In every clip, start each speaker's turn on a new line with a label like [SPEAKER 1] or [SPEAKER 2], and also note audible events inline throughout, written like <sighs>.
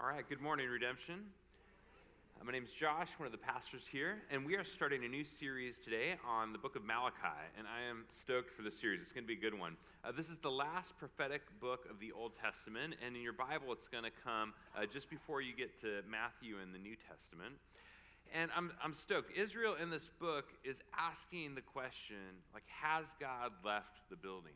[SPEAKER 1] All right, good morning, Redemption. Uh, my name is Josh, one of the pastors here, and we are starting a new series today on the book of Malachi, and I am stoked for this series. It's going to be a good one. Uh, this is the last prophetic book of the Old Testament, and in your Bible, it's going to come uh, just before you get to Matthew in the New Testament. And I'm, I'm stoked. Israel in this book is asking the question, like, has God left the building?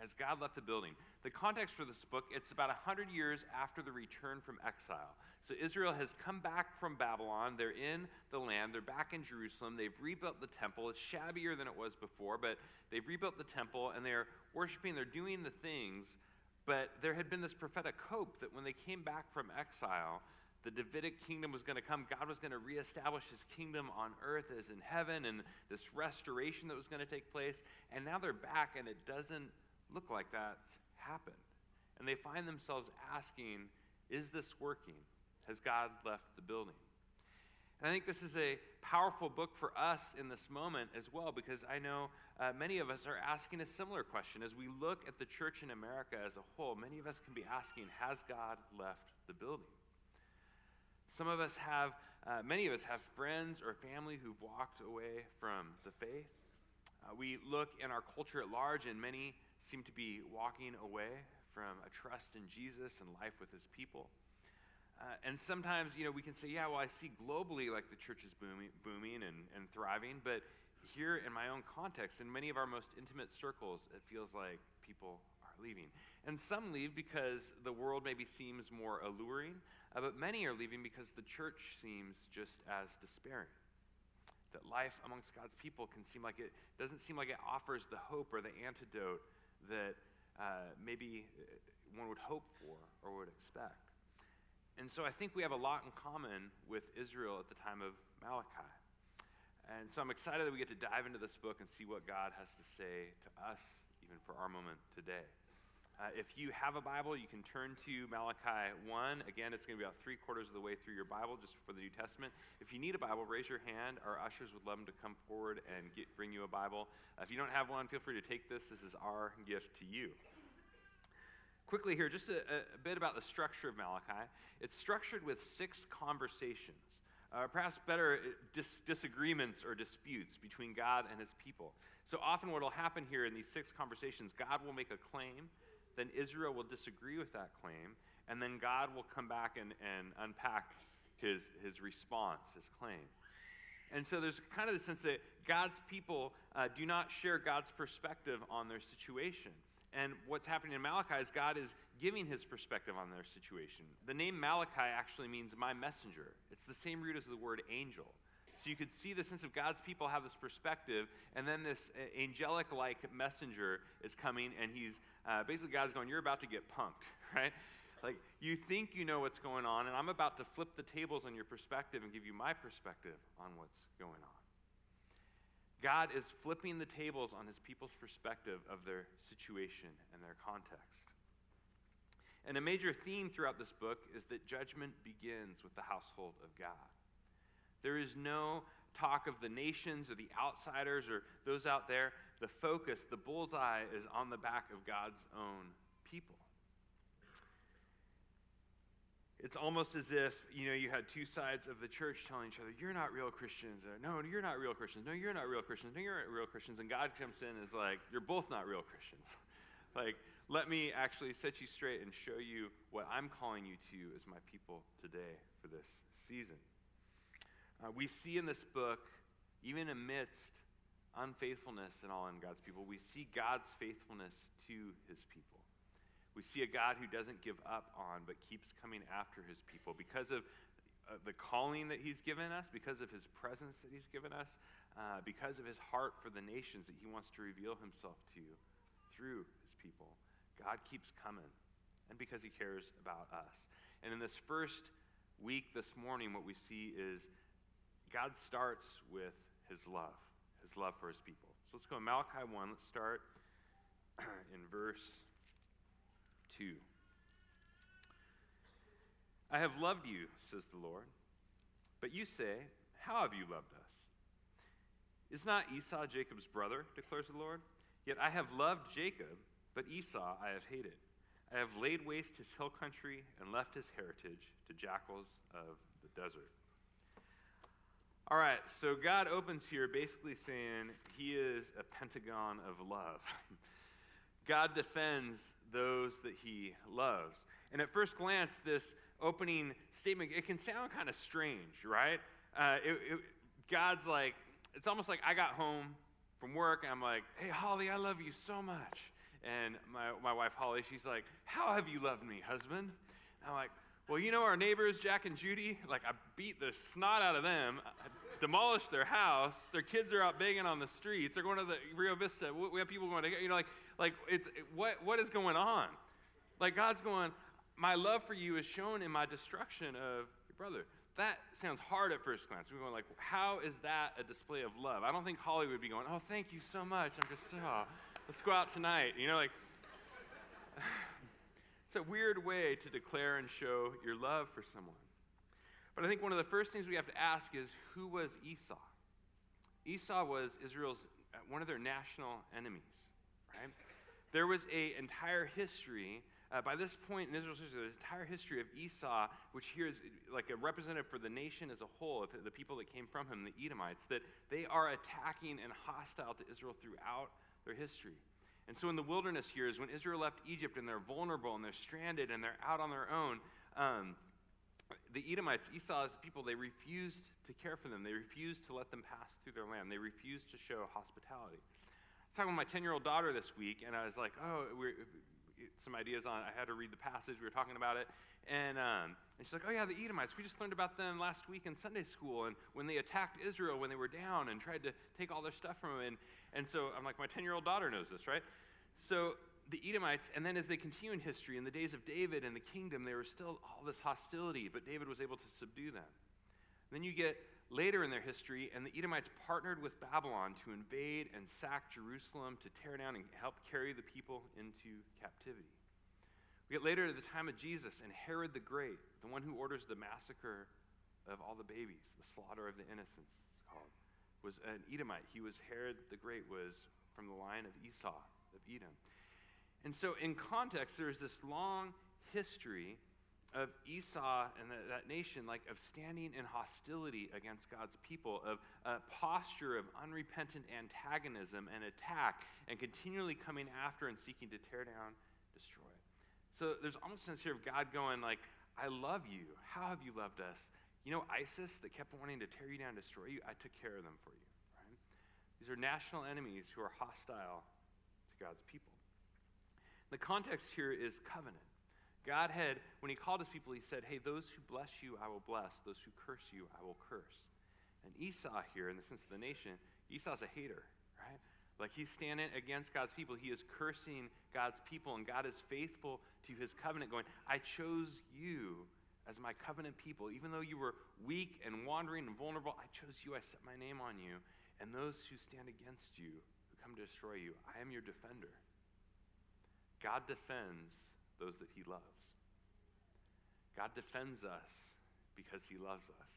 [SPEAKER 1] Has God left the building? The context for this book, it's about 100 years after the return from exile. So Israel has come back from Babylon. They're in the land. They're back in Jerusalem. They've rebuilt the temple. It's shabbier than it was before, but they've rebuilt the temple and they're worshiping. They're doing the things. But there had been this prophetic hope that when they came back from exile, the Davidic kingdom was going to come. God was going to reestablish his kingdom on earth as in heaven, and this restoration that was going to take place. And now they're back, and it doesn't look like that's happened. And they find themselves asking, Is this working? Has God left the building? And I think this is a powerful book for us in this moment as well, because I know uh, many of us are asking a similar question. As we look at the church in America as a whole, many of us can be asking, Has God left the building? Some of us have, uh, many of us have friends or family who've walked away from the faith. Uh, we look in our culture at large, and many seem to be walking away from a trust in Jesus and life with his people. Uh, and sometimes, you know, we can say, yeah, well, I see globally like the church is booming, booming and, and thriving, but here in my own context, in many of our most intimate circles, it feels like people are leaving. And some leave because the world maybe seems more alluring, uh, but many are leaving because the church seems just as despairing. That life amongst God's people can seem like it doesn't seem like it offers the hope or the antidote that uh, maybe uh, one would hope for or would expect. And so I think we have a lot in common with Israel at the time of Malachi. And so I'm excited that we get to dive into this book and see what God has to say to us, even for our moment today. Uh, if you have a Bible, you can turn to Malachi 1. Again, it's going to be about three quarters of the way through your Bible, just for the New Testament. If you need a Bible, raise your hand. Our ushers would love them to come forward and get, bring you a Bible. Uh, if you don't have one, feel free to take this. This is our gift to you. Quickly here, just a, a bit about the structure of Malachi. It's structured with six conversations. Uh, perhaps better uh, dis- disagreements or disputes between God and his people. So often, what will happen here in these six conversations, God will make a claim, then Israel will disagree with that claim, and then God will come back and, and unpack his, his response, his claim. And so there's kind of the sense that God's people uh, do not share God's perspective on their situation. And what's happening in Malachi is God is giving his perspective on their situation. The name Malachi actually means my messenger, it's the same root as the word angel. So you could see the sense of God's people have this perspective, and then this angelic like messenger is coming, and he's uh, basically, God's going, You're about to get punked, <laughs> right? Like, you think you know what's going on, and I'm about to flip the tables on your perspective and give you my perspective on what's going on. God is flipping the tables on his people's perspective of their situation and their context. And a major theme throughout this book is that judgment begins with the household of God. There is no talk of the nations or the outsiders or those out there. The focus, the bullseye, is on the back of God's own people. It's almost as if, you know, you had two sides of the church telling each other, you're not real Christians. Or, no, you're not real Christians. No, you're not real Christians. No, you're not real Christians. And God comes in and is like, you're both not real Christians. <laughs> like, let me actually set you straight and show you what I'm calling you to as my people today for this season. Uh, we see in this book, even amidst unfaithfulness and all in God's people, we see God's faithfulness to his people. We see a God who doesn't give up on, but keeps coming after his people because of uh, the calling that he's given us, because of his presence that he's given us, uh, because of his heart for the nations that he wants to reveal himself to through his people. God keeps coming, and because he cares about us. And in this first week this morning, what we see is God starts with his love, his love for his people. So let's go to Malachi 1. Let's start <clears throat> in verse 2. I have loved you, says the Lord. But you say, How have you loved us? Is not Esau Jacob's brother, declares the Lord? Yet I have loved Jacob, but Esau I have hated. I have laid waste his hill country and left his heritage to jackals of the desert. All right, so God opens here basically saying he is a pentagon of love. <laughs> God defends those that he loves. And at first glance, this opening statement, it can sound kind of strange, right? Uh, it, it, God's like, it's almost like I got home from work and I'm like, hey, Holly, I love you so much. And my, my wife, Holly, she's like, how have you loved me, husband? And I'm like, well, you know our neighbors, Jack and Judy? Like, I beat the snot out of them, demolished their house. Their kids are out begging on the streets. They're going to the Rio Vista. We have people going to, get you know, like, like it's, what, what is going on? Like, God's going, my love for you is shown in my destruction of your brother. That sounds hard at first glance. We're going like, how is that a display of love? I don't think Holly would be going, oh, thank you so much. I'm just, oh, let's go out tonight. You know, like, <sighs> it's a weird way to declare and show your love for someone. But I think one of the first things we have to ask is who was Esau? Esau was Israel's uh, one of their national enemies, right? There was an entire history uh, by this point in Israel's history, there's an entire history of Esau, which here is like a representative for the nation as a whole, of the people that came from him, the Edomites, that they are attacking and hostile to Israel throughout their history. And so in the wilderness years, when Israel left Egypt and they're vulnerable and they're stranded and they're out on their own, um, the Edomites, Esau's people, they refused to care for them. They refused to let them pass through their land. They refused to show hospitality. I was talking with my 10 year old daughter this week, and I was like, oh, some ideas on. I had to read the passage. We were talking about it, and um, and she's like, "Oh yeah, the Edomites. We just learned about them last week in Sunday school, and when they attacked Israel when they were down and tried to take all their stuff from them." And and so I'm like, my 10 year old daughter knows this, right? So the Edomites, and then as they continue in history, in the days of David and the kingdom, there was still all this hostility, but David was able to subdue them. then you get later in their history, and the Edomites partnered with Babylon to invade and sack Jerusalem, to tear down and help carry the people into captivity. We get later to the time of Jesus, and Herod the Great, the one who orders the massacre of all the babies, the slaughter of the innocents, it's called, was an Edomite. He was Herod the Great, was from the line of Esau, of Edom. And so, in context, there's this long history of Esau and the, that nation, like of standing in hostility against God's people, of a posture of unrepentant antagonism and attack, and continually coming after and seeking to tear down, destroy. So there's almost a sense here of God going like, I love you. How have you loved us? You know, ISIS that kept wanting to tear you down, destroy you, I took care of them for you. Right? These are national enemies who are hostile to God's people. The context here is covenant. God had, when he called his people, he said, Hey, those who bless you, I will bless. Those who curse you, I will curse. And Esau here, in the sense of the nation, Esau's a hater, right? Like he's standing against God's people. He is cursing God's people, and God is faithful to his covenant, going, I chose you as my covenant people. Even though you were weak and wandering and vulnerable, I chose you. I set my name on you. And those who stand against you, who come to destroy you, I am your defender. God defends those that he loves. God defends us because he loves us,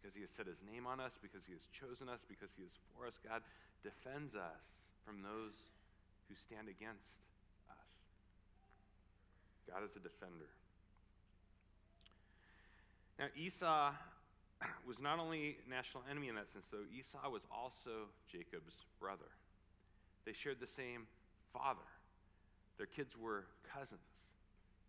[SPEAKER 1] because he has set his name on us, because he has chosen us, because he is for us. God defends us from those who stand against us. God is a defender. Now, Esau <clears throat> was not only national enemy in that sense, though, Esau was also Jacob's brother. They shared the same father. Their kids were cousins.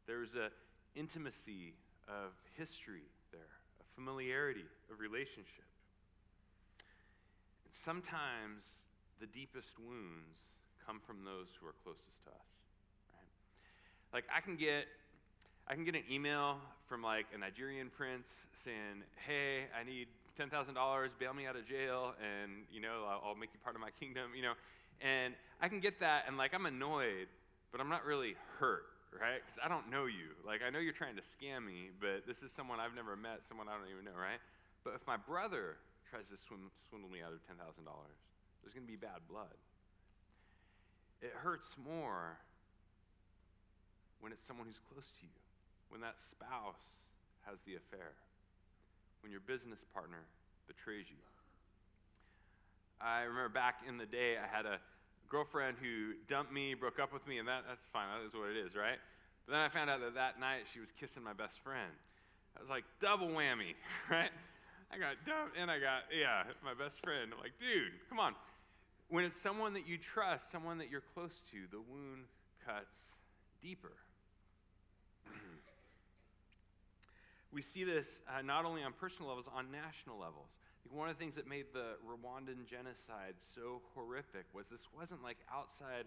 [SPEAKER 1] There was a intimacy of history there, a familiarity of relationship. And sometimes the deepest wounds come from those who are closest to us. Right? Like I can get I can get an email from like a Nigerian prince saying, "Hey, I need ten thousand dollars, bail me out of jail, and you know I'll, I'll make you part of my kingdom." You know, and I can get that, and like I'm annoyed, but I'm not really hurt right? Because I don't know you. Like, I know you're trying to scam me, but this is someone I've never met, someone I don't even know, right? But if my brother tries to swim, swindle me out of $10,000, there's going to be bad blood. It hurts more when it's someone who's close to you, when that spouse has the affair, when your business partner betrays you. I remember back in the day, I had a girlfriend who dumped me, broke up with me, and that, that's fine. That is what it is, right? But then I found out that that night she was kissing my best friend. I was like, double whammy, <laughs> right? I got dumped and I got, yeah, my best friend. I'm like, dude, come on. When it's someone that you trust, someone that you're close to, the wound cuts deeper. <clears throat> we see this uh, not only on personal levels, on national levels. One of the things that made the Rwandan genocide so horrific was this wasn't like outside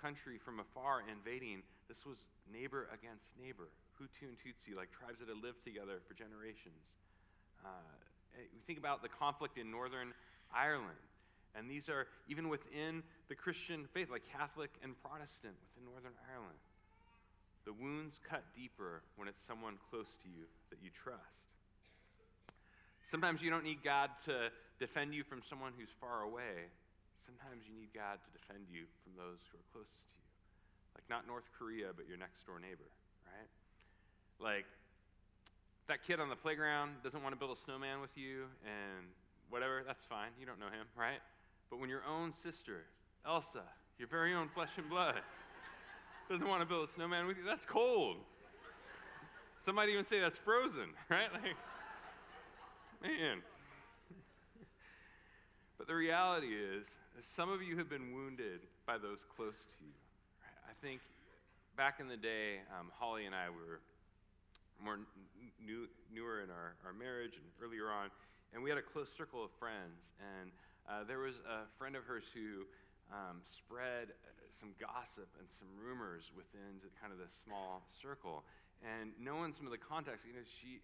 [SPEAKER 1] country from afar invading. This was neighbor against neighbor, Hutu and Tutsi, like tribes that had lived together for generations. Uh, we think about the conflict in Northern Ireland, and these are even within the Christian faith, like Catholic and Protestant within Northern Ireland. The wounds cut deeper when it's someone close to you that you trust. Sometimes you don't need God to defend you from someone who's far away. Sometimes you need God to defend you from those who are closest to you. Like not North Korea, but your next door neighbor, right? Like that kid on the playground doesn't want to build a snowman with you and whatever, that's fine. You don't know him, right? But when your own sister, Elsa, your very own flesh and blood, <laughs> doesn't want to build a snowman with you, that's cold. Somebody even say that's frozen, <laughs> right? Like, Man. but the reality is, some of you have been wounded by those close to you. I think back in the day, um, Holly and I were more new, newer in our, our marriage and earlier on, and we had a close circle of friends. And uh, there was a friend of hers who um, spread some gossip and some rumors within kind of this small circle. And knowing some of the context, you know, she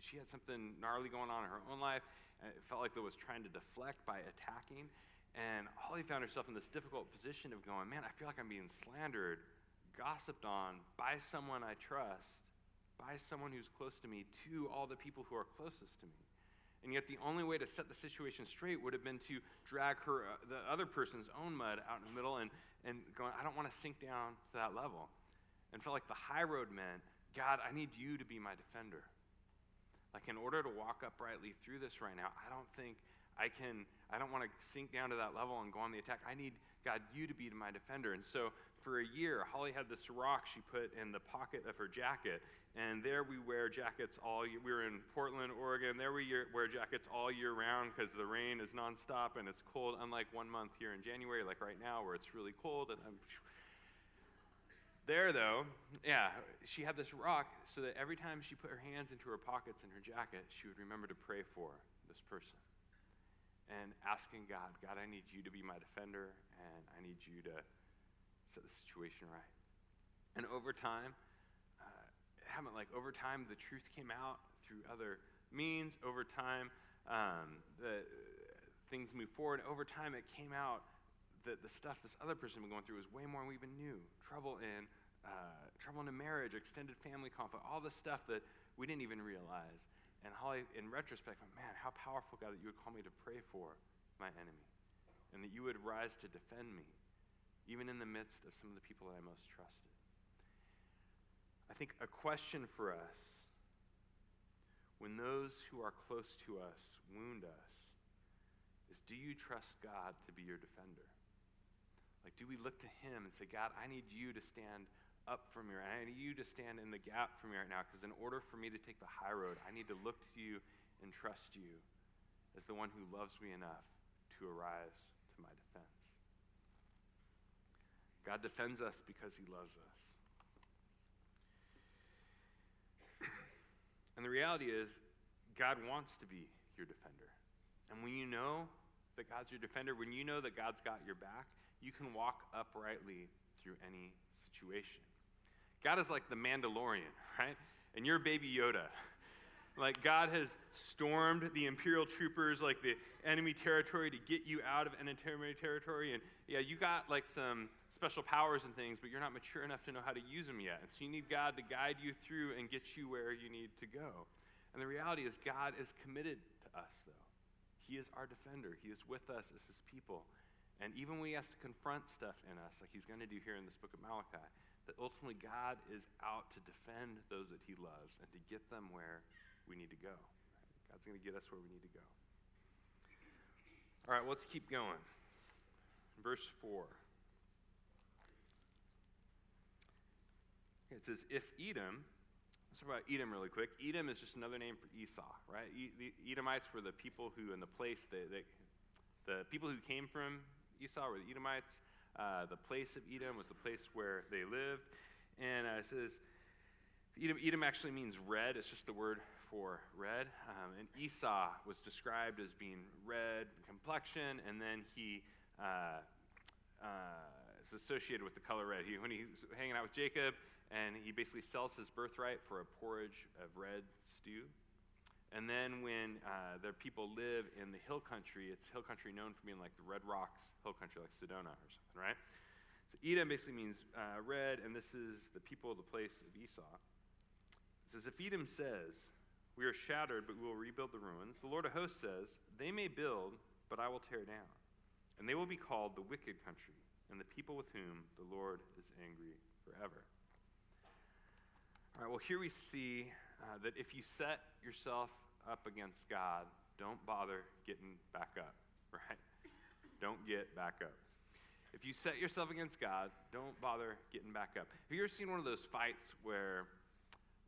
[SPEAKER 1] she had something gnarly going on in her own life, and it felt like it was trying to deflect by attacking. And Holly found herself in this difficult position of going, Man, I feel like I'm being slandered, gossiped on by someone I trust, by someone who's close to me, to all the people who are closest to me. And yet, the only way to set the situation straight would have been to drag her, uh, the other person's own mud out in the middle and, and going, I don't want to sink down to that level. And felt like the high road meant, God, I need you to be my defender. Like, in order to walk uprightly through this right now, I don't think I can, I don't want to sink down to that level and go on the attack. I need, God, you to be my defender. And so, for a year, Holly had this rock she put in the pocket of her jacket. And there we wear jackets all year. We were in Portland, Oregon. There we wear jackets all year round because the rain is nonstop and it's cold, unlike one month here in January, like right now, where it's really cold. And I'm there, though, yeah, she had this rock so that every time she put her hands into her pockets in her jacket, she would remember to pray for this person. And asking God, God, I need you to be my defender, and I need you to set the situation right. And over time, uh, haven't like over time the truth came out through other means. Over time, um, the things moved forward. Over time, it came out that the stuff this other person had been going through was way more than we even knew. Trouble in uh, trouble in a marriage, extended family conflict, all the stuff that we didn't even realize. And Holly, in retrospect, man, how powerful, God, that you would call me to pray for my enemy and that you would rise to defend me, even in the midst of some of the people that I most trusted. I think a question for us when those who are close to us wound us is do you trust God to be your defender? Like, do we look to Him and say, God, I need you to stand up for me. I need you to stand in the gap for me right now because in order for me to take the high road, I need to look to you and trust you as the one who loves me enough to arise to my defense. God defends us because he loves us. and the reality is, God wants to be your defender. And when you know that God's your defender, when you know that God's got your back, you can walk uprightly through any situation. God is like the Mandalorian, <laughs> right? And you're baby Yoda. <laughs> Like God has stormed the Imperial troopers, like the enemy territory, to get you out of enemy territory. And yeah, you got like some special powers and things, but you're not mature enough to know how to use them yet. And so you need God to guide you through and get you where you need to go. And the reality is, God is committed to us, though. He is our defender, He is with us as His people. And even when He has to confront stuff in us, like He's going to do here in this book of Malachi, that ultimately God is out to defend those that he loves and to get them where we need to go. God's going to get us where we need to go. All right, let's keep going. Verse 4. It says, if Edom, let's talk about Edom really quick. Edom is just another name for Esau, right? E- the Edomites were the people who, in the place, they, they, the people who came from Esau were the Edomites. Uh, the place of Edom was the place where they lived. And uh, it says, Edom, Edom actually means red. It's just the word for red. Um, and Esau was described as being red complexion, and then he uh, uh, is associated with the color red. He, when he's hanging out with Jacob, and he basically sells his birthright for a porridge of red stew. And then when uh, their people live in the hill country, it's hill country known for being like the Red Rocks hill country, like Sedona or something, right? So Edom basically means uh, red, and this is the people the place of Esau. It says, If Edom says, We are shattered, but we will rebuild the ruins, the Lord of hosts says, They may build, but I will tear down. And they will be called the wicked country, and the people with whom the Lord is angry forever. All right, well, here we see uh, that if you set yourself up against God, don't bother getting back up, <laughs> right? Don't get back up. If you set yourself against God, don't bother getting back up. Have you ever seen one of those fights where,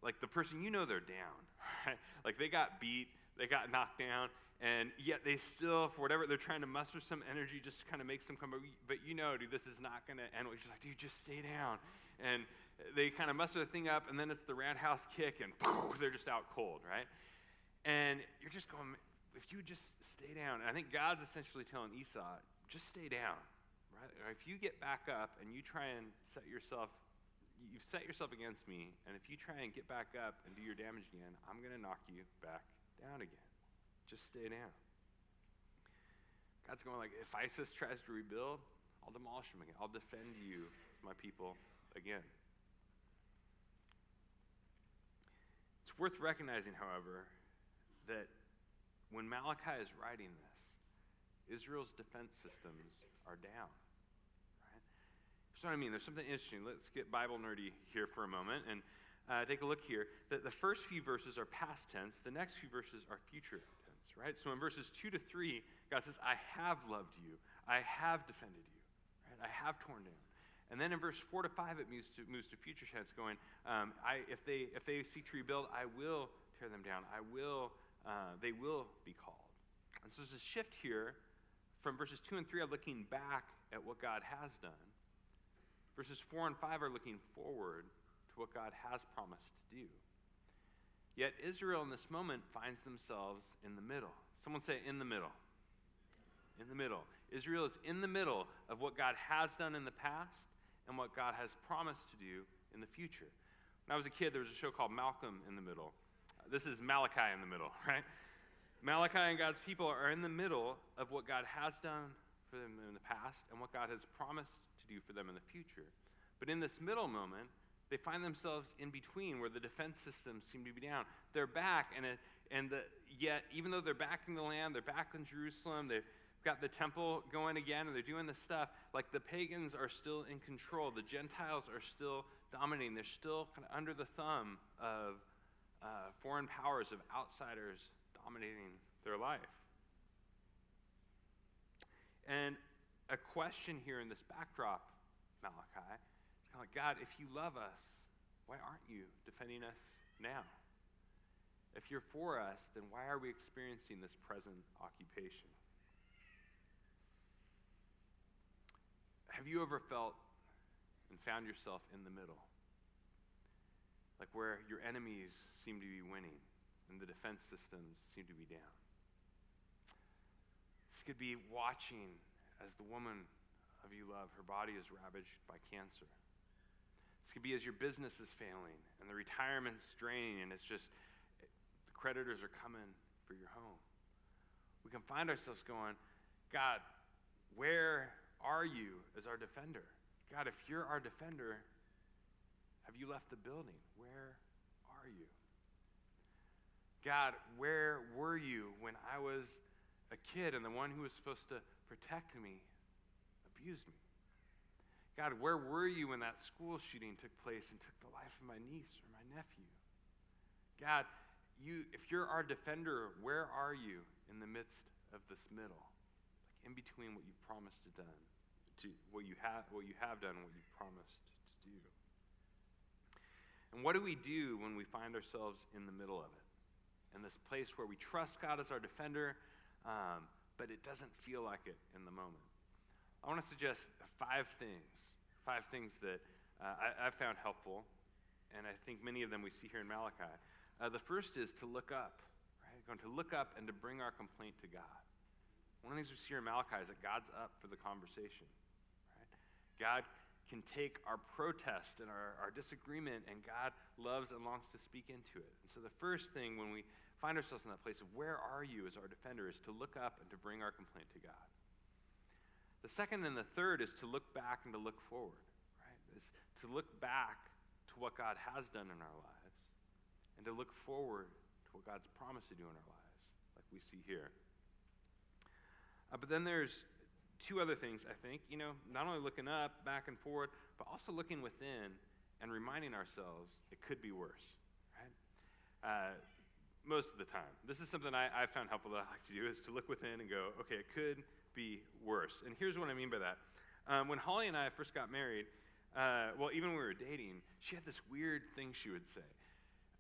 [SPEAKER 1] like, the person you know they're down, <laughs> right? Like, they got beat, they got knocked down, and yet they still, for whatever, they're trying to muster some energy just to kind of make some come. But you know, dude, this is not going to end. You're just like, dude, just stay down. And they kind of muster the thing up, and then it's the roundhouse kick, and poof, <laughs> they're just out cold, right? And you're just going, if you just stay down. And I think God's essentially telling Esau, just stay down, right? If you get back up and you try and set yourself, you've set yourself against me, and if you try and get back up and do your damage again, I'm going to knock you back down again. Just stay down. God's going like, if ISIS tries to rebuild, I'll demolish them again. I'll defend you, my people, again. Worth recognizing, however, that when Malachi is writing this, Israel's defense systems are down. Right? So what I mean. There's something interesting. Let's get Bible nerdy here for a moment and uh, take a look here. The, the first few verses are past tense. The next few verses are future tense. Right. So in verses two to three, God says, "I have loved you. I have defended you. Right. I have torn down." And then in verse four to five, it moves to, moves to future tense, going, um, I, if, they, if they seek to rebuild, I will tear them down. I will uh, they will be called. And so there's a shift here from verses 2 and 3 are looking back at what God has done. Verses 4 and 5 are looking forward to what God has promised to do. Yet Israel in this moment finds themselves in the middle. Someone say, in the middle. In the middle. Israel is in the middle of what God has done in the past and what God has promised to do in the future. When I was a kid, there was a show called Malcolm in the Middle. Uh, this is Malachi in the middle, <laughs> right? Malachi and God's people are in the middle of what God has done for them in the past and what God has promised to do for them in the future. But in this middle moment, they find themselves in between where the defense systems seem to be down. They're back, and, it, and the, yet, even though they're back in the land, they're back in Jerusalem, got the temple going again, and they're doing this stuff, like the pagans are still in control. The Gentiles are still dominating. They're still kind of under the thumb of uh, foreign powers, of outsiders dominating their life. And a question here in this backdrop, Malachi, is kind of like, God, if you love us, why aren't you defending us now? If you're for us, then why are we experiencing this present occupation? Have you ever felt and found yourself in the middle? like where your enemies seem to be winning and the defense systems seem to be down. This could be watching as the woman of you love, her body is ravaged by cancer. This could be as your business is failing and the retirement's draining and it's just the creditors are coming for your home. We can find ourselves going, God, where are you as our defender? God, if you're our defender, have you left the building? Where are you? God, where were you when I was a kid and the one who was supposed to protect me abused me? God, where were you when that school shooting took place and took the life of my niece or my nephew? God, you, if you're our defender, where are you in the midst of this middle? In between what you've promised to done, to what you have what you have done what you've promised to do. And what do we do when we find ourselves in the middle of it? In this place where we trust God as our defender, um, but it doesn't feel like it in the moment. I want to suggest five things, five things that uh, I, have found helpful, and I think many of them we see here in Malachi. Uh, the first is to look up, right? Going to look up and to bring our complaint to God. One of the things we see in Malachi is that God's up for the conversation, right? God can take our protest and our, our disagreement, and God loves and longs to speak into it. And so the first thing when we find ourselves in that place of where are you as our defender is to look up and to bring our complaint to God. The second and the third is to look back and to look forward, right? Is to look back to what God has done in our lives and to look forward to what God's promised to do in our lives, like we see here. Uh, but then there's two other things, I think. You know, not only looking up, back and forward, but also looking within and reminding ourselves it could be worse, right? Uh, most of the time. This is something I, I found helpful that I like to do is to look within and go, okay, it could be worse. And here's what I mean by that. Um, when Holly and I first got married, uh, well, even when we were dating, she had this weird thing she would say.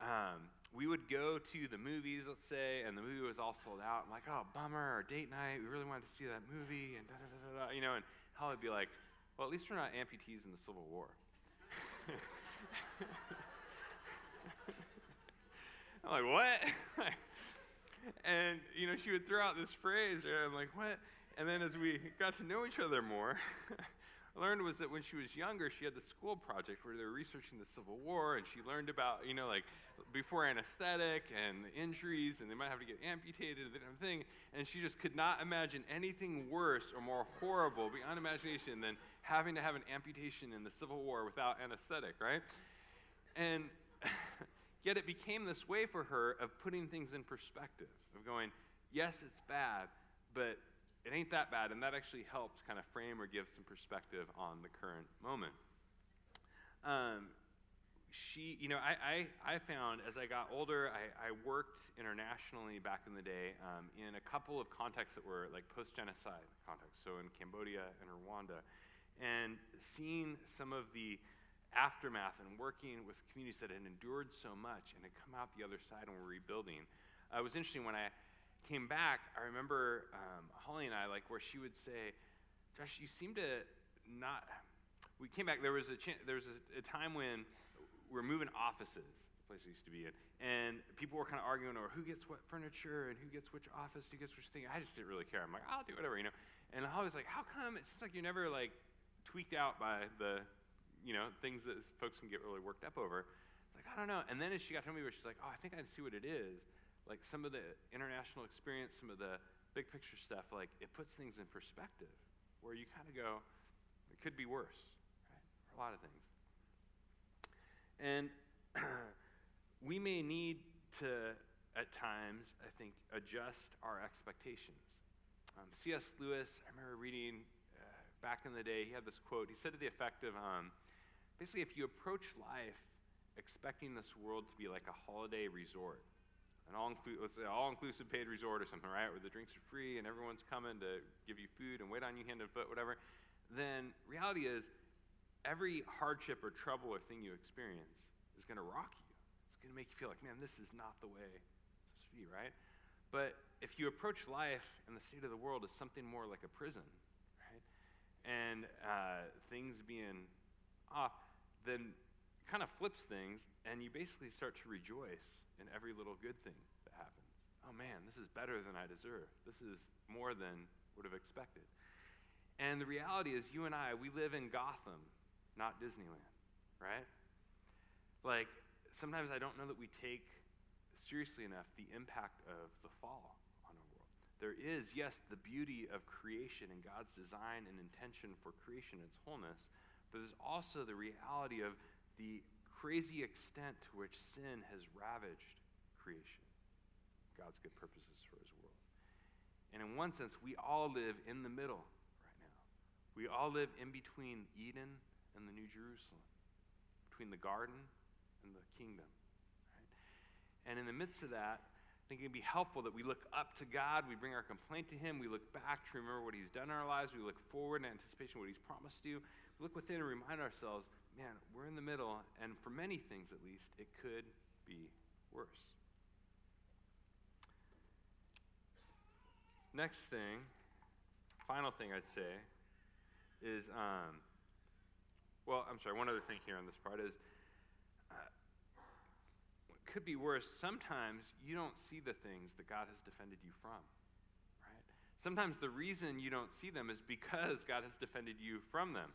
[SPEAKER 1] Um, we would go to the movies, let's say, and the movie was all sold out. I'm like, oh, bummer, our date night. We really wanted to see that movie, and da da da da. You know, and Holly would be like, well, at least we're not amputees in the Civil War. <laughs> I'm like, what? <laughs> and, you know, she would throw out this phrase, and I'm like, what? And then as we got to know each other more, <laughs> learned was that when she was younger, she had the school project where they were researching the Civil War, and she learned about, you know, like before anesthetic and the injuries, and they might have to get amputated and everything. And she just could not imagine anything worse or more horrible beyond imagination than having to have an amputation in the Civil War without anesthetic, right? And <laughs> yet it became this way for her of putting things in perspective, of going, yes, it's bad, but it ain't that bad, and that actually helps kind of frame or give some perspective on the current moment. Um, she, you know, I, I, I, found as I got older, I, I worked internationally back in the day um, in a couple of contexts that were like post genocide contexts, so in Cambodia and Rwanda. And seeing some of the aftermath and working with communities that had endured so much and had come out the other side and were rebuilding, uh, it was interesting when I came back, I remember um, Holly and I, like, where she would say, Josh, you seem to not. We came back, there was a, there was a, a time when we were moving offices, the place I used to be in, and people were kind of arguing over who gets what furniture and who gets which office, who gets which thing. I just didn't really care. I'm like, I'll do whatever, you know. And I was like, how come it seems like you're never like tweaked out by the, you know, things that folks can get really worked up over? It's like, I don't know. And then as she got to me where she's like, oh, I think I see what it is like some of the international experience, some of the big picture stuff, like it puts things in perspective where you kind of go, it could be worse, right? For a lot of things. And <clears throat> we may need to, at times, I think, adjust our expectations. Um, C.S. Lewis, I remember reading uh, back in the day, he had this quote. He said to the effect of um, basically, if you approach life expecting this world to be like a holiday resort, an all let's all-inclusive paid resort or something, right, where the drinks are free and everyone's coming to give you food and wait on you hand and foot, whatever, then reality is every hardship or trouble or thing you experience is going to rock you. It's going to make you feel like, man, this is not the way it's supposed to be, right? But if you approach life and the state of the world as something more like a prison, right, and uh, things being off, then kind of flips things, and you basically start to rejoice in every little good thing that happens. Oh man, this is better than I deserve. This is more than would have expected. And the reality is, you and I, we live in Gotham, not Disneyland, right? Like, sometimes I don't know that we take seriously enough the impact of the fall on our world. There is, yes, the beauty of creation and God's design and intention for creation in its wholeness, but there's also the reality of the crazy extent to which sin has ravaged creation, God's good purposes for his world. And in one sense, we all live in the middle right now. We all live in between Eden and the New Jerusalem, between the garden and the kingdom. Right? And in the midst of that, I think it'd be helpful that we look up to God, we bring our complaint to Him, we look back to remember what He's done in our lives, we look forward in anticipation of what He's promised to. We look within and remind ourselves man, we're in the middle, and for many things at least, it could be worse. Next thing, final thing I'd say is, um, well, I'm sorry, one other thing here on this part is, uh, could be worse, sometimes you don't see the things that God has defended you from. Right? Sometimes the reason you don't see them is because God has defended you from them.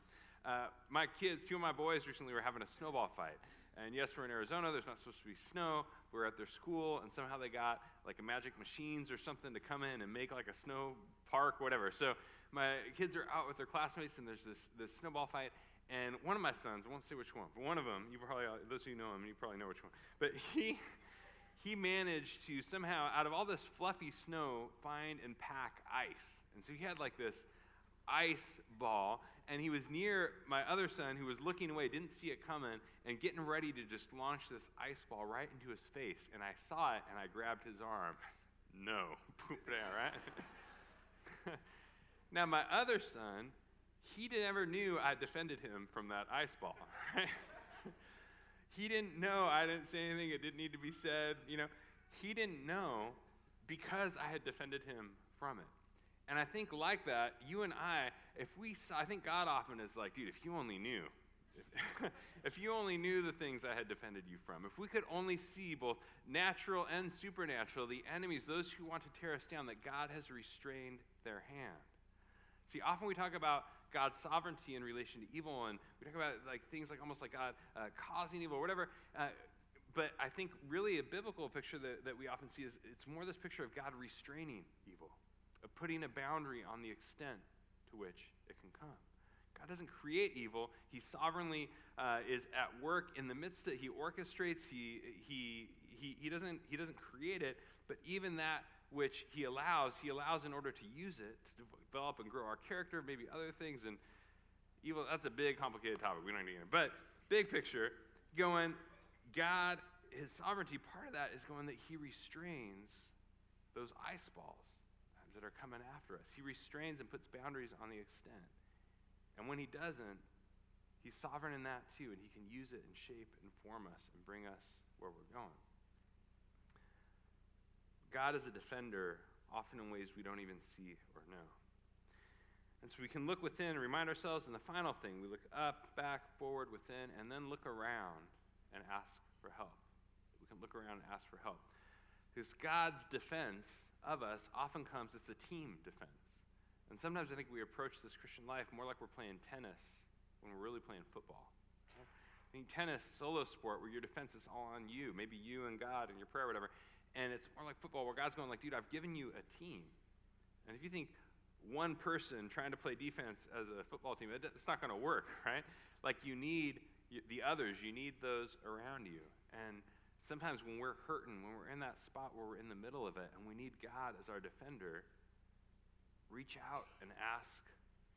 [SPEAKER 1] Uh, my kids, two of my boys recently were having a snowball fight. And yes, we're in Arizona. There's not supposed to be snow. We're at their school, and somehow they got like a magic machines or something to come in and make like a snow park, whatever. So my kids are out with their classmates, and there's this, this snowball fight. And one of my sons, I won't say which one, but one of them, you probably, uh, those of you know him, you probably know which one. But he, <laughs> he managed to somehow, out of all this fluffy snow, find and pack ice. And so he had like this ice ball, and he was near my other son who was looking away, didn't see it coming, and getting ready to just launch this ice ball right into his face. And I saw it, and I grabbed his arm. <laughs> no. <laughs> yeah, right? now, my other son, he never knew I defended him from that ice ball, <laughs> right? he didn't know I didn't say anything, it didn't need to be said, you know. He didn't know because I had defended him from it. And I think, like that, you and I, if we saw, I think God often is like, dude, if you only knew, <laughs> if you only knew the things I had defended you from, if we could only see both natural and supernatural, the enemies, those who want to tear us down, that God has restrained their hand. See, often we talk about God's sovereignty in relation to evil, and we talk about like things like almost like God uh, causing evil, or whatever. Uh, but I think really a biblical picture that, that we often see is it's more this picture of God restraining evil of putting a boundary on the extent to which it can come. God doesn't create evil. He sovereignly uh, is at work in the midst of it. He orchestrates, he, he, he, he, doesn't, he doesn't create it, but even that which he allows, he allows in order to use it to develop and grow our character, maybe other things. And evil, that's a big, complicated topic. We don't need to get into it. But big picture, going, God, his sovereignty, part of that is going that he restrains those ice balls that are coming after us. He restrains and puts boundaries on the extent. And when he doesn't, he's sovereign in that too, and he can use it and shape and form us and bring us where we're going. God is a defender, often in ways we don't even see or know. And so we can look within, and remind ourselves, and the final thing, we look up, back, forward, within, and then look around and ask for help. We can look around and ask for help. Because God's defense of us often comes, it's a team defense. And sometimes I think we approach this Christian life more like we're playing tennis when we're really playing football. I think tennis, solo sport, where your defense is all on you, maybe you and God and your prayer, whatever. And it's more like football, where God's going like, dude, I've given you a team. And if you think one person trying to play defense as a football team, it's not going to work, <laughs> right? Like you need the others, you need those around you. And sometimes when we're hurting, when we're in that spot where we're in the middle of it and we need God as our defender, reach out and ask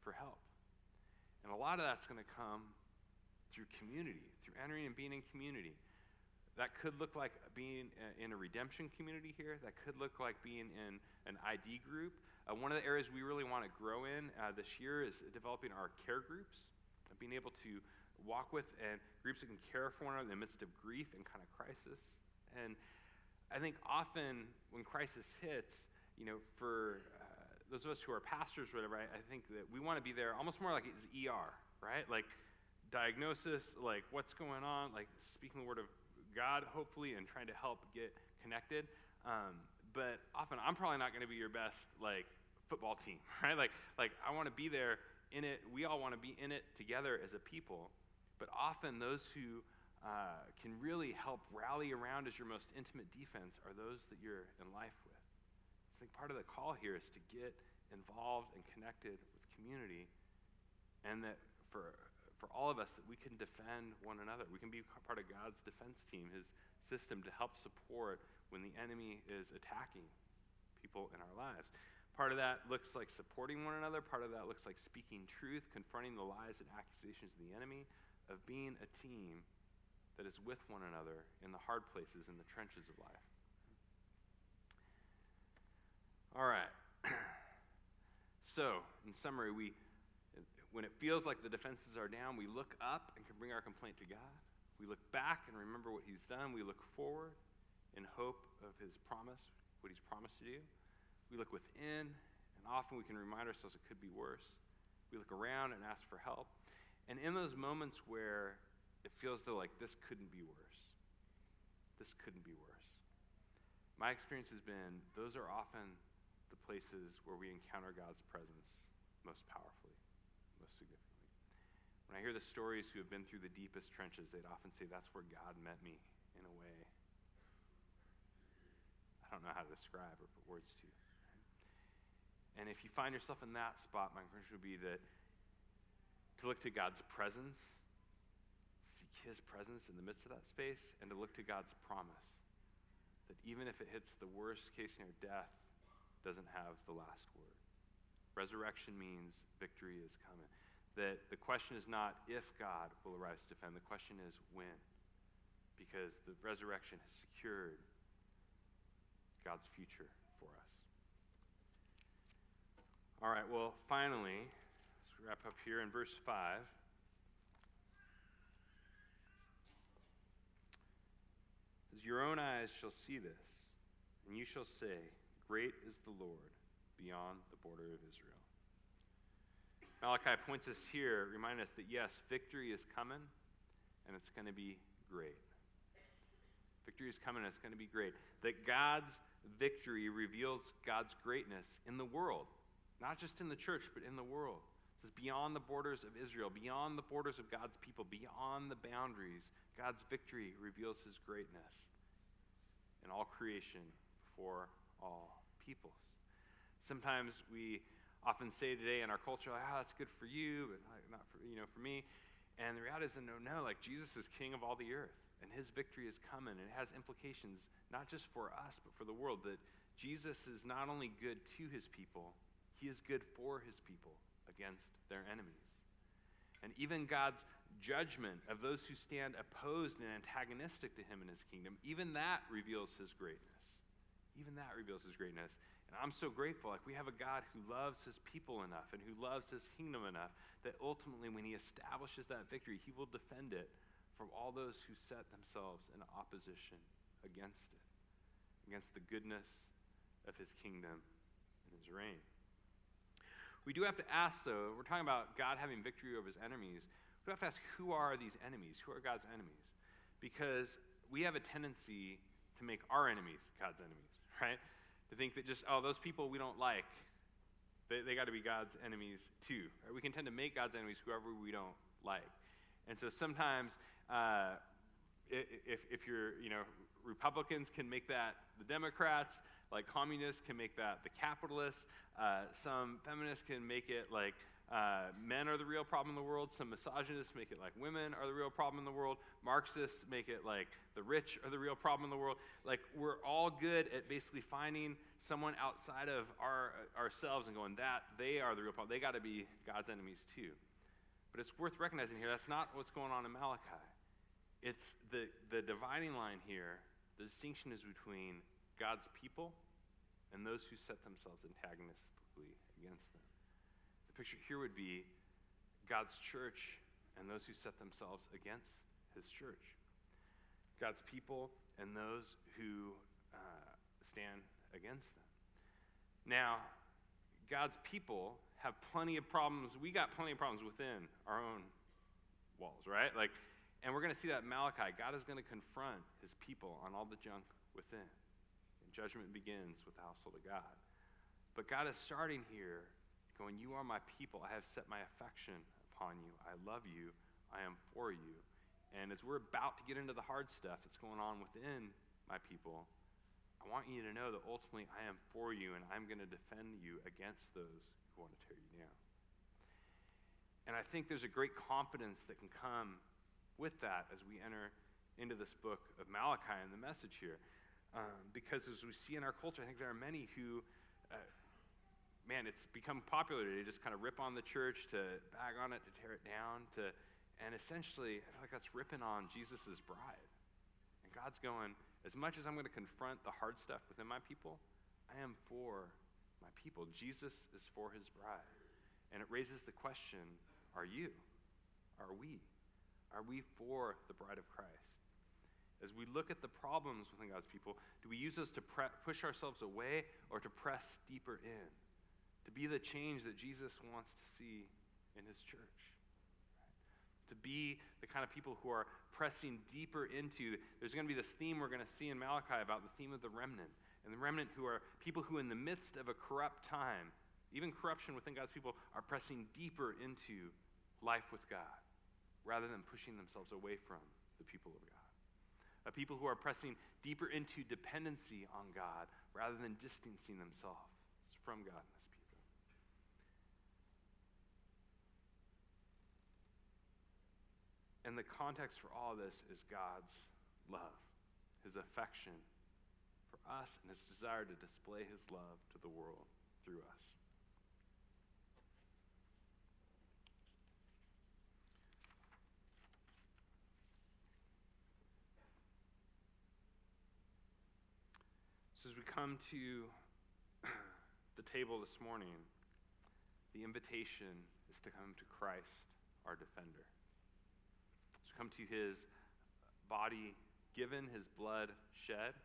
[SPEAKER 1] for help. And a lot of that's going to come through community, through entering and being in community. That could look like being in a redemption community here. That could look like being in an ID group. Uh, one of the areas we really want to grow in uh, this year is developing our care groups, being able to walk with and groups that can care for one another in the midst of grief and kind of crisis. And I think often when crisis hits, you know, for uh, those of us who are pastors, whatever, I, I think that we want to be there almost more like it's ER, right? Like diagnosis, like what's going on, like speaking the word of God, hopefully, and trying to help get connected. Um, but often I'm probably not going to be your best like football team, <laughs> right? Like, like I want to be there in it. We all want to be in it together as a people. But often, those who uh, can really help rally around as your most intimate defense are those that you're in life with. I think part of the call here is to get involved and connected with community, and that for for all of us that we can defend one another. We can be part of God's defense team, His system to help support when the enemy is attacking people in our lives. Part of that looks like supporting one another. Part of that looks like speaking truth, confronting the lies and accusations of the enemy of being a team that is with one another in the hard places, in the trenches of life. All right. <clears throat> so, in summary, we when it feels like the defenses are down, we look up and can bring our complaint to God. We look back and remember what He's done. We look forward in hope of His promise, what He's promised to do. We look within, and often we can remind ourselves it could be worse. We look around and ask for help. And in those moments where it feels though like this couldn't be worse, this couldn't be worse. My experience has been those are often places where we encounter God's presence most powerfully, most significantly. When I hear the stories who have been through the deepest trenches, they'd often say, That's where God met me in a way I don't know how to describe or put words to. And if you find yourself in that spot, my encouragement would be that to look to God's presence, seek His presence in the midst of that space, and to look to God's promise that even if it hits the worst case scenario, death doesn't have the last word. Resurrection means victory is coming. That the question is not if God will arise to defend, the question is when. Because the resurrection has secured God's future for us. All right, well, finally, let's wrap up here in verse 5. As your own eyes shall see this, and you shall say, Great is the Lord beyond the border of Israel. Malachi points us here, remind us that yes, victory is coming, and it's going to be great. Victory is coming, and it's going to be great. That God's victory reveals God's greatness in the world. Not just in the church, but in the world. Says, beyond the borders of Israel, beyond the borders of God's people, beyond the boundaries, God's victory reveals his greatness in all creation for all peoples. Sometimes we often say today in our culture, like, oh, that's good for you, but not for, you know, for me. And the reality is no, no, like Jesus is king of all the earth, and his victory is coming, and it has implications not just for us, but for the world, that Jesus is not only good to his people, he is good for his people against their enemies. And even God's judgment of those who stand opposed and antagonistic to him and his kingdom, even that reveals his greatness. Even that reveals his greatness. And I'm so grateful. Like, we have a God who loves his people enough and who loves his kingdom enough that ultimately, when he establishes that victory, he will defend it from all those who set themselves in opposition against it, against the goodness of his kingdom and his reign. We do have to ask, though, we're talking about God having victory over his enemies. We have to ask, who are these enemies? Who are God's enemies? Because we have a tendency to make our enemies God's enemies, right? To think that just, oh, those people we don't like, they, they got to be God's enemies too. Right? We can tend to make God's enemies whoever we don't like. And so sometimes, uh, if, if you're, you know, Republicans can make that the Democrats, like communists can make that the capitalists. Uh, some feminists can make it like uh, men are the real problem in the world. Some misogynists make it like women are the real problem in the world. Marxists make it like the rich are the real problem in the world. Like we're all good at basically finding someone outside of our, ourselves and going, that they are the real problem. They got to be God's enemies too. But it's worth recognizing here that's not what's going on in Malachi. It's the, the dividing line here, the distinction is between God's people and those who set themselves antagonistically against them. Picture here would be God's church and those who set themselves against his church. God's people and those who uh, stand against them. Now, God's people have plenty of problems. We got plenty of problems within our own walls, right? Like, and we're going to see that Malachi. God is going to confront his people on all the junk within. And Judgment begins with the household of God. But God is starting here going, You are my people. I have set my affection upon you. I love you. I am for you. And as we're about to get into the hard stuff that's going on within my people, I want you to know that ultimately I am for you and I'm going to defend you against those who want to tear you down. And I think there's a great confidence that can come with that as we enter into this book of Malachi and the message here. Um, because as we see in our culture, I think there are many who, uh, man, it's become popular to just kind of rip on the church, to bag on it, to tear it down, to, and essentially, I feel like that's ripping on Jesus' bride. And God's going, as much as I'm going to confront the hard stuff within my people, I am for my people. Jesus is for his bride. And it raises the question are you? Are we? Are we for the bride of Christ? As we look at the problems within God's people, do we use those to pre- push ourselves away or to press deeper in? To be the change that Jesus wants to see in his church? To be the kind of people who are pressing deeper into, there's going to be this theme we're going to see in Malachi about the theme of the remnant. And the remnant who are people who, in the midst of a corrupt time, even corruption within God's people, are pressing deeper into life with God rather than pushing themselves away from the people of God a people who are pressing deeper into dependency on God rather than distancing themselves from God and the context for all this is God's love, his affection for us, and his desire to display his love to the world through us. So, as we come to <clears throat> the table this morning, the invitation is to come to Christ, our defender. Come to his body given, his blood shed.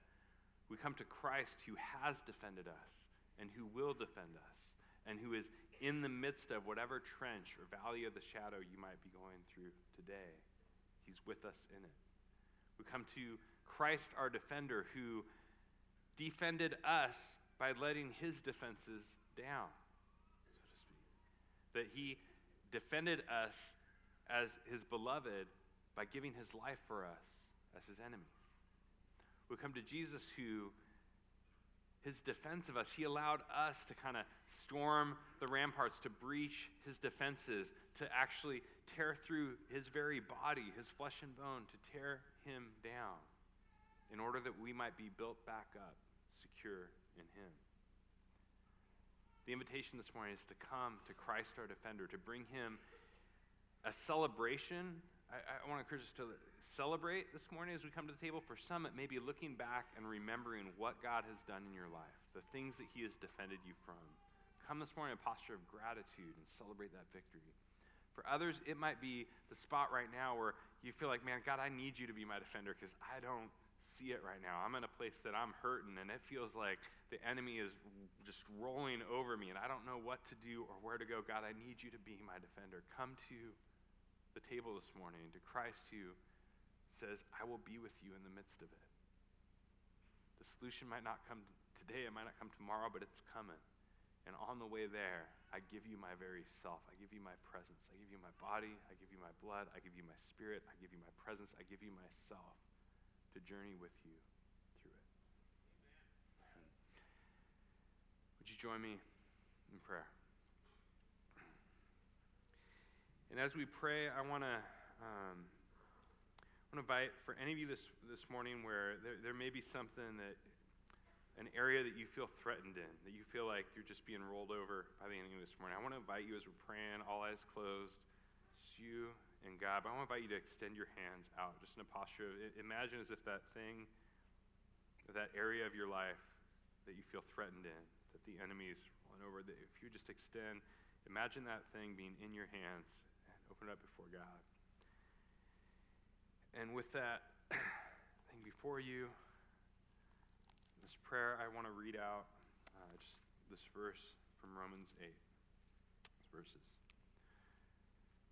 [SPEAKER 1] We come to Christ who has defended us and who will defend us and who is in the midst of whatever trench or valley of the shadow you might be going through today. He's with us in it. We come to Christ, our defender, who defended us by letting his defenses down, so to speak. That he defended us as his beloved by giving his life for us as his enemies. We come to Jesus who his defense of us, he allowed us to kind of storm the ramparts, to breach his defenses, to actually tear through his very body, his flesh and bone, to tear him down in order that we might be built back up secure in Him. The invitation this morning is to come to Christ our defender, to bring Him a celebration. I, I want to encourage us to celebrate this morning as we come to the table. For some, it may be looking back and remembering what God has done in your life, the things that He has defended you from. Come this morning in a posture of gratitude and celebrate that victory. For others, it might be the spot right now where you feel like, man, God, I need you to be my defender because I don't see it right now. I'm in a place that I'm hurting, and it feels like the enemy is just rolling over me, and I don't know what to do or where to go. God, I need you to be my defender. Come to the table this morning, to Christ who says, I will be with you in the midst of it. The solution might not come today, it might not come tomorrow, but it's coming. And on the way there, I give you my very self. I give you my presence. I give you my body. I give you my blood. I give you my spirit. I give you my presence. I give you myself to journey with you through it. Amen. Would you join me in prayer? And as we pray, I want to um, want to invite for any of you this, this morning where there, there may be something that, an area that you feel threatened in, that you feel like you're just being rolled over by the enemy this morning. I want to invite you as we're praying, all eyes closed, it's you and God. But I want to invite you to extend your hands out, just in a posture of imagine as if that thing, that area of your life that you feel threatened in, that the enemy is rolling over, that if you just extend, imagine that thing being in your hands and open it up before God. And with that <clears throat> thing before you, this prayer, I want to read out uh, just this verse from Romans 8. These verses.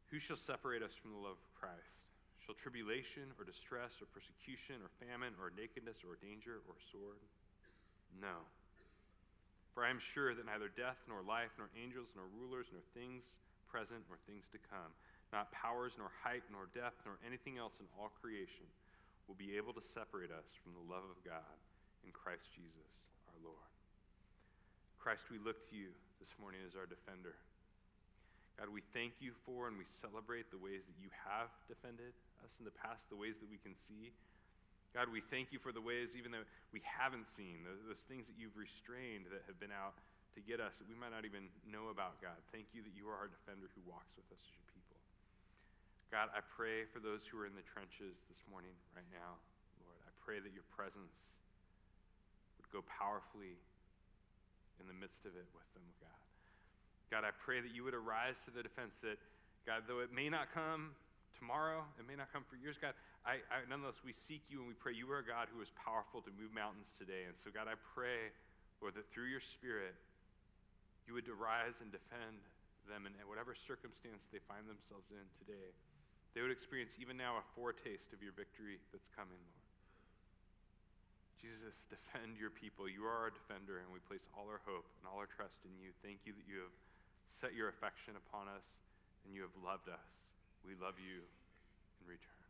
[SPEAKER 1] Who shall separate us from the love of Christ? Shall tribulation or distress or persecution or famine or nakedness or danger or sword? No. For I am sure that neither death nor life nor angels nor rulers nor things present nor things to come, not powers nor height nor depth nor anything else in all creation will be able to separate us from the love of God in Christ Jesus our Lord. Christ, we look to you this morning as our defender. God, we thank you for and we celebrate the ways that you have defended us in the past, the ways that we can see. God, we thank you for the ways, even though we haven't seen, those, those things that you've restrained that have been out to get us that we might not even know about, God. Thank you that you are our defender who walks with us as your people. God, I pray for those who are in the trenches this morning, right now, Lord. I pray that your presence would go powerfully in the midst of it with them, oh God. God, I pray that you would arise to the defense that God, though it may not come tomorrow, it may not come for years, God, I, I, nonetheless, we seek you and we pray. You are a God who is powerful to move mountains today. And so, God, I pray, Lord, that through your Spirit, you would arise and defend them in whatever circumstance they find themselves in today. They would experience even now a foretaste of your victory that's coming, Lord. Jesus, <laughs> defend your people. You are our defender, and we place all our hope and all our trust in you. Thank you that you have set your affection upon us and you have loved us. We love you in return.